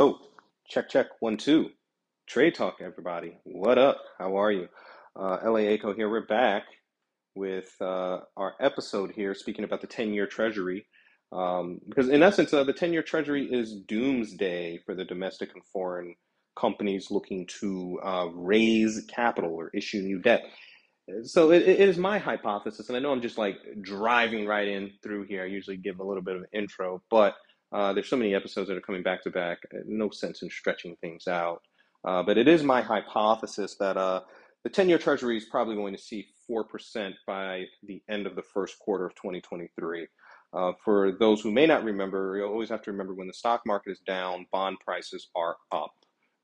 Oh, check, check, one, two. Trade Talk, everybody. What up? How are you? Uh, LA Echo here. We're back with uh, our episode here speaking about the 10 year Treasury. Um, because, in essence, uh, the 10 year Treasury is doomsday for the domestic and foreign companies looking to uh, raise capital or issue new debt. So, it, it is my hypothesis, and I know I'm just like driving right in through here. I usually give a little bit of an intro, but uh, there's so many episodes that are coming back to back. No sense in stretching things out. Uh, but it is my hypothesis that uh, the 10 year Treasury is probably going to see 4% by the end of the first quarter of 2023. Uh, for those who may not remember, you always have to remember when the stock market is down, bond prices are up,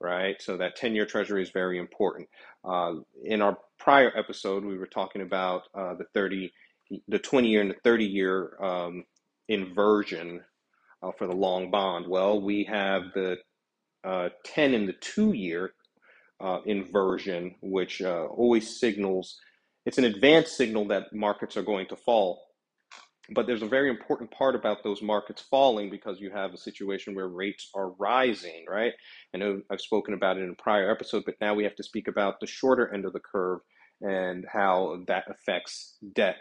right? So that 10 year Treasury is very important. Uh, in our prior episode, we were talking about uh, the 30, the 20 year and the 30 year um, inversion uh, for the long bond. Well, we have the uh, 10 in the two year uh, inversion, which uh, always signals it's an advanced signal that markets are going to fall. But there's a very important part about those markets falling because you have a situation where rates are rising, right? I know I've spoken about it in a prior episode, but now we have to speak about the shorter end of the curve and how that affects debt.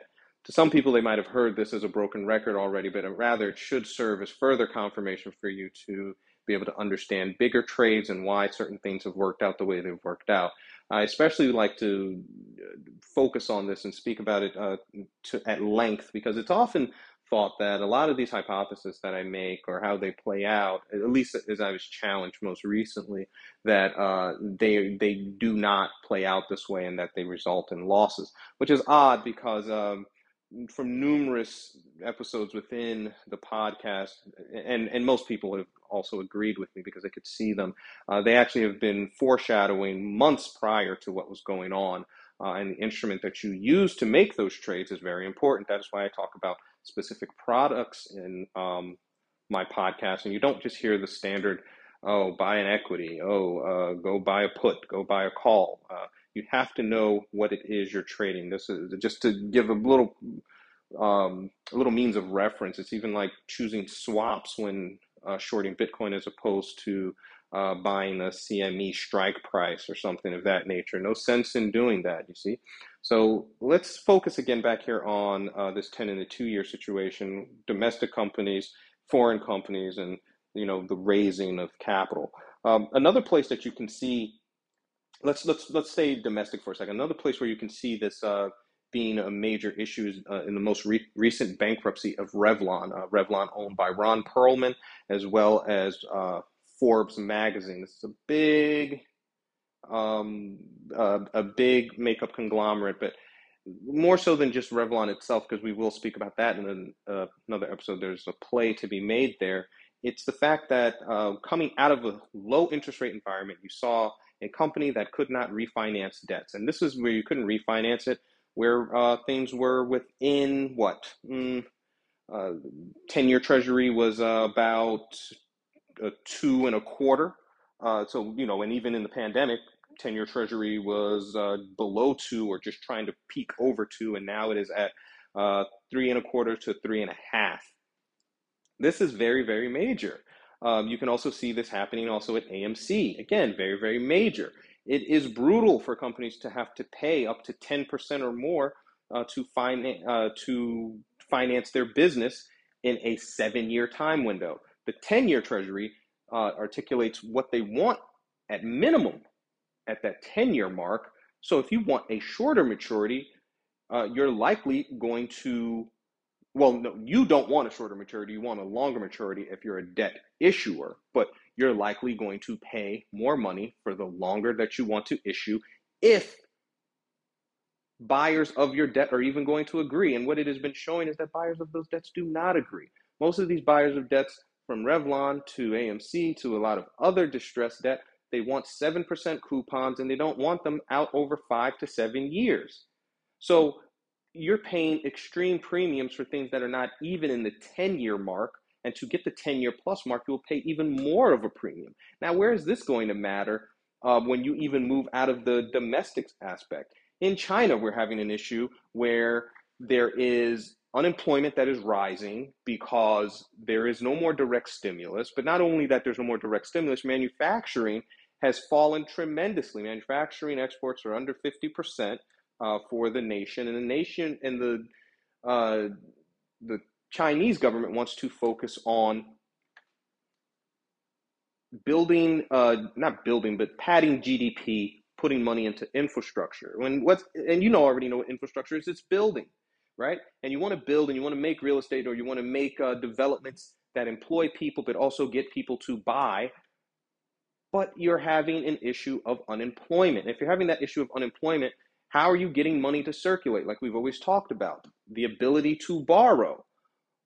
To some people, they might have heard this as a broken record already, but rather it should serve as further confirmation for you to be able to understand bigger trades and why certain things have worked out the way they've worked out. I especially like to uh, focus on this and speak about it uh, to, at length because it's often thought that a lot of these hypotheses that I make or how they play out, at least as I was challenged most recently, that uh, they they do not play out this way and that they result in losses, which is odd because um, from numerous episodes within the podcast, and and most people have also agreed with me because they could see them. Uh, they actually have been foreshadowing months prior to what was going on, uh, and the instrument that you use to make those trades is very important. That is why I talk about specific products in um, my podcast, and you don't just hear the standard. Oh, buy an equity. Oh, uh, go buy a put. Go buy a call. Uh, you have to know what it is you're trading. This is just to give a little um, a little means of reference. It's even like choosing swaps when uh, shorting Bitcoin as opposed to uh, buying a CME strike price or something of that nature. No sense in doing that, you see. So let's focus again back here on uh, this 10 and the two year situation, domestic companies, foreign companies, and you know the raising of capital. Um, another place that you can see let's let's let's say domestic for a second. Another place where you can see this uh, being a major issue uh, in the most re- recent bankruptcy of Revlon. Uh, Revlon, owned by Ron Perelman, as well as uh, Forbes magazine. Is a big, um, uh, a big makeup conglomerate, but more so than just Revlon itself, because we will speak about that in an, uh, another episode. There's a play to be made there. It's the fact that uh, coming out of a low interest rate environment, you saw a company that could not refinance debts. And this is where you couldn't refinance it, where uh, things were within what? Mm, uh, 10 year treasury was uh, about two and a quarter. Uh, so, you know, and even in the pandemic, 10 year treasury was uh, below two or just trying to peak over two. And now it is at uh, three and a quarter to three and a half. This is very, very major. Um, you can also see this happening also at AMC. Again, very, very major. It is brutal for companies to have to pay up to 10% or more uh, to, finance, uh, to finance their business in a seven year time window. The 10 year Treasury uh, articulates what they want at minimum at that 10 year mark. So if you want a shorter maturity, uh, you're likely going to well, no, you don't want a shorter maturity. You want a longer maturity if you're a debt issuer, but you're likely going to pay more money for the longer that you want to issue if buyers of your debt are even going to agree. And what it has been showing is that buyers of those debts do not agree. Most of these buyers of debts, from Revlon to AMC to a lot of other distressed debt, they want 7% coupons and they don't want them out over five to seven years. So you're paying extreme premiums for things that are not even in the 10 year mark. And to get the 10 year plus mark, you'll pay even more of a premium. Now, where is this going to matter uh, when you even move out of the domestic aspect? In China, we're having an issue where there is unemployment that is rising because there is no more direct stimulus. But not only that, there's no more direct stimulus, manufacturing has fallen tremendously. Manufacturing exports are under 50% uh, for the nation, and the nation and the uh, the Chinese government wants to focus on building, uh, not building, but padding GDP, putting money into infrastructure. When what's and you know already know what infrastructure is. It's building, right? And you want to build, and you want to make real estate, or you want to make uh, developments that employ people, but also get people to buy. But you're having an issue of unemployment. If you're having that issue of unemployment, how are you getting money to circulate? Like we've always talked about, the ability to borrow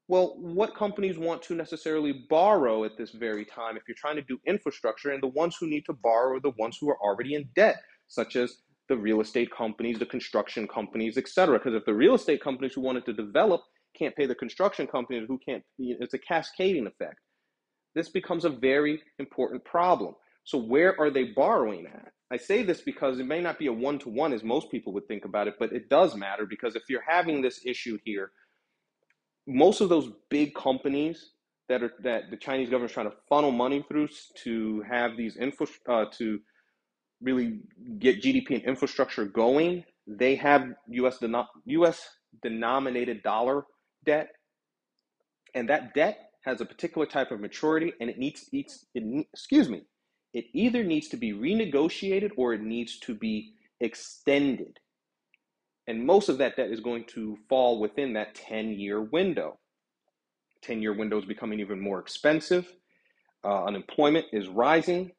well, what companies want to necessarily borrow at this very time if you're trying to do infrastructure? And the ones who need to borrow are the ones who are already in debt, such as the real estate companies, the construction companies, etc. Because if the real estate companies who wanted to develop can't pay the construction companies who can't, it's a cascading effect. This becomes a very important problem. So, where are they borrowing at? I say this because it may not be a one to one as most people would think about it, but it does matter because if you're having this issue here most of those big companies that are that the Chinese government is trying to funnel money through to have these info uh, to really get GDP and infrastructure going, they have U.S. U.S. denominated dollar debt, and that debt has a particular type of maturity, and it needs, needs it, excuse me, it either needs to be renegotiated or it needs to be extended. And most of that debt is going to fall within that 10 year window. 10 year window is becoming even more expensive. Uh, unemployment is rising.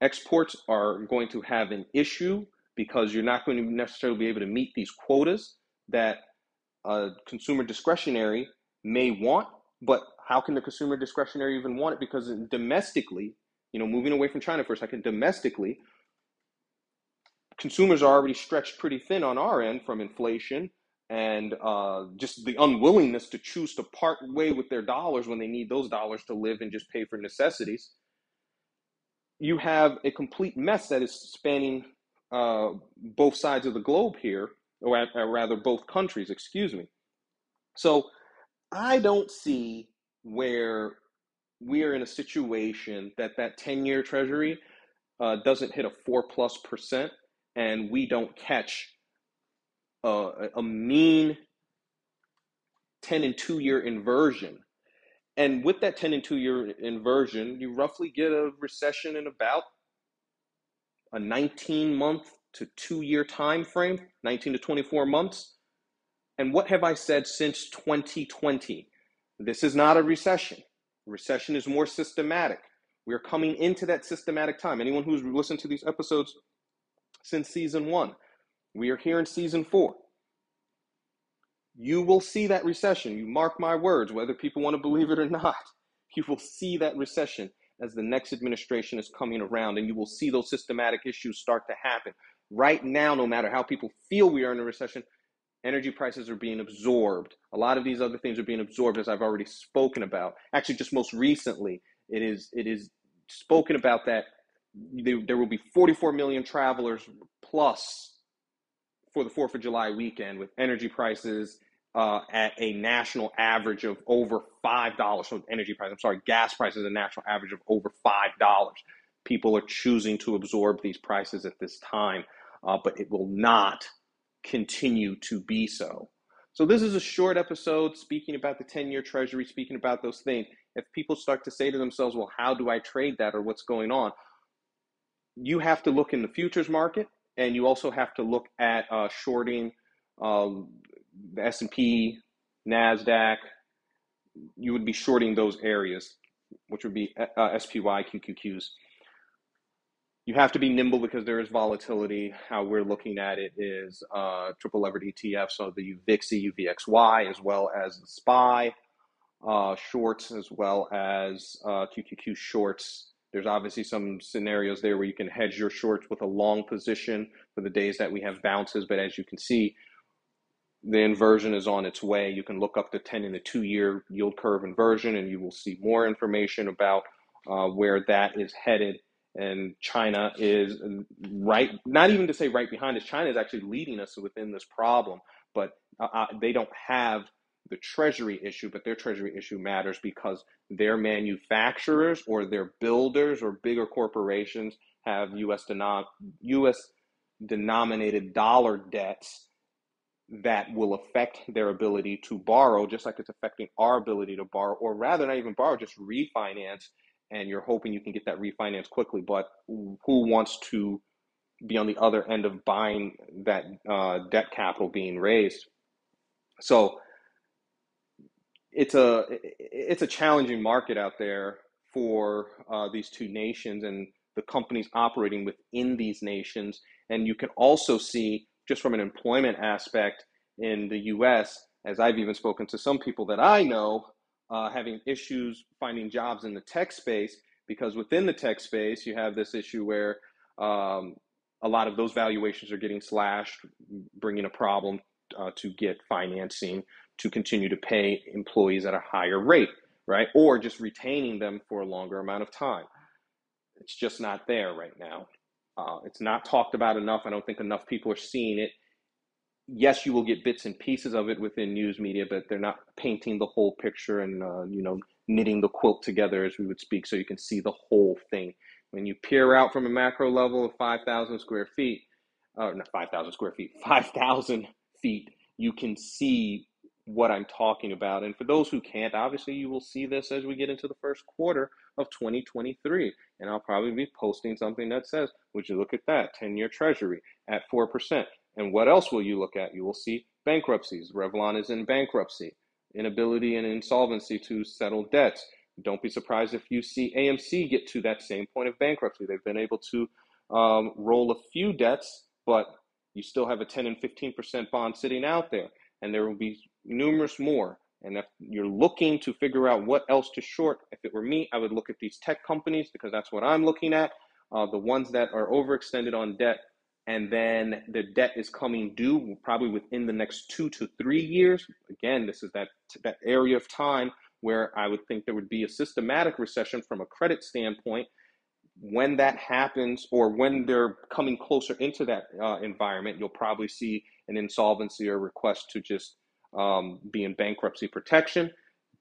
Exports are going to have an issue because you're not going to necessarily be able to meet these quotas that uh, consumer discretionary may want. But how can the consumer discretionary even want it? Because domestically, you know, moving away from China for a second, domestically, consumers are already stretched pretty thin on our end from inflation and uh, just the unwillingness to choose to part way with their dollars when they need those dollars to live and just pay for necessities. You have a complete mess that is spanning uh, both sides of the globe here, or, or rather, both countries, excuse me. So I don't see where we are in a situation that that 10 year treasury uh, doesn't hit a four plus percent and we don't catch a, a mean 10 and 2 year inversion. And with that 10 and 2 year inversion, you roughly get a recession in about a 19 month to 2 year time frame, 19 to 24 months. And what have I said since 2020? This is not a recession. Recession is more systematic. We are coming into that systematic time. Anyone who's listened to these episodes since season one. We are here in season four. You will see that recession. You mark my words, whether people want to believe it or not. You will see that recession as the next administration is coming around, and you will see those systematic issues start to happen. Right now, no matter how people feel we are in a recession, energy prices are being absorbed. A lot of these other things are being absorbed, as I've already spoken about. Actually, just most recently, it is it is spoken about that they, there will be 44 million travelers plus for the 4th of July weekend with energy prices uh, at a national average of over $5. So, energy prices, I'm sorry, gas prices, a national average of over $5. People are choosing to absorb these prices at this time, uh, but it will not continue to be so. So, this is a short episode speaking about the 10 year treasury, speaking about those things. If people start to say to themselves, well, how do I trade that or what's going on? You have to look in the futures market, and you also have to look at uh, shorting um, the S and P, Nasdaq. You would be shorting those areas, which would be uh, SPY, QQQs. You have to be nimble because there is volatility. How we're looking at it is uh, triple levered ETF, so the VIXY, UVXY, as well as the SPY uh, shorts, as well as uh, QQQ shorts there's obviously some scenarios there where you can hedge your shorts with a long position for the days that we have bounces. But as you can see, the inversion is on its way. You can look up the 10 and the two year yield curve inversion, and you will see more information about uh, where that is headed. And China is right, not even to say right behind us, China is actually leading us within this problem, but uh, uh they don't have the treasury issue, but their treasury issue matters because their manufacturers or their builders or bigger corporations have US, denom- US denominated dollar debts that will affect their ability to borrow, just like it's affecting our ability to borrow, or rather, not even borrow, just refinance. And you're hoping you can get that refinance quickly. But who wants to be on the other end of buying that uh, debt capital being raised? So it's a it's a challenging market out there for uh, these two nations and the companies operating within these nations. And you can also see just from an employment aspect in the U.S. As I've even spoken to some people that I know uh, having issues finding jobs in the tech space because within the tech space you have this issue where um, a lot of those valuations are getting slashed, bringing a problem uh, to get financing to continue to pay employees at a higher rate, right? Or just retaining them for a longer amount of time. It's just not there right now. Uh, it's not talked about enough. I don't think enough people are seeing it. Yes, you will get bits and pieces of it within news media, but they're not painting the whole picture and uh, you know knitting the quilt together as we would speak, so you can see the whole thing. When you peer out from a macro level of 5,000 square feet, uh, not 5,000 square feet, 5,000 feet, you can see what I'm talking about. And for those who can't, obviously you will see this as we get into the first quarter of 2023. And I'll probably be posting something that says, would you look at that 10 year treasury at 4%? And what else will you look at? You will see bankruptcies. Revlon is in bankruptcy, inability and insolvency to settle debts. Don't be surprised if you see AMC get to that same point of bankruptcy. They've been able to um, roll a few debts, but you still have a 10 and 15% bond sitting out there. And there will be numerous more. And if you're looking to figure out what else to short, if it were me, I would look at these tech companies because that's what I'm looking at. Uh, the ones that are overextended on debt, and then the debt is coming due probably within the next two to three years. Again, this is that that area of time where I would think there would be a systematic recession from a credit standpoint. When that happens, or when they're coming closer into that uh, environment, you'll probably see an insolvency or request to just um, be in bankruptcy protection,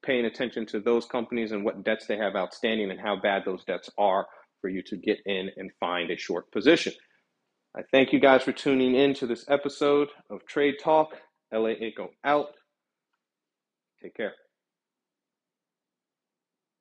paying attention to those companies and what debts they have outstanding and how bad those debts are for you to get in and find a short position. I thank you guys for tuning in to this episode of Trade Talk. LA Aco out. Take care.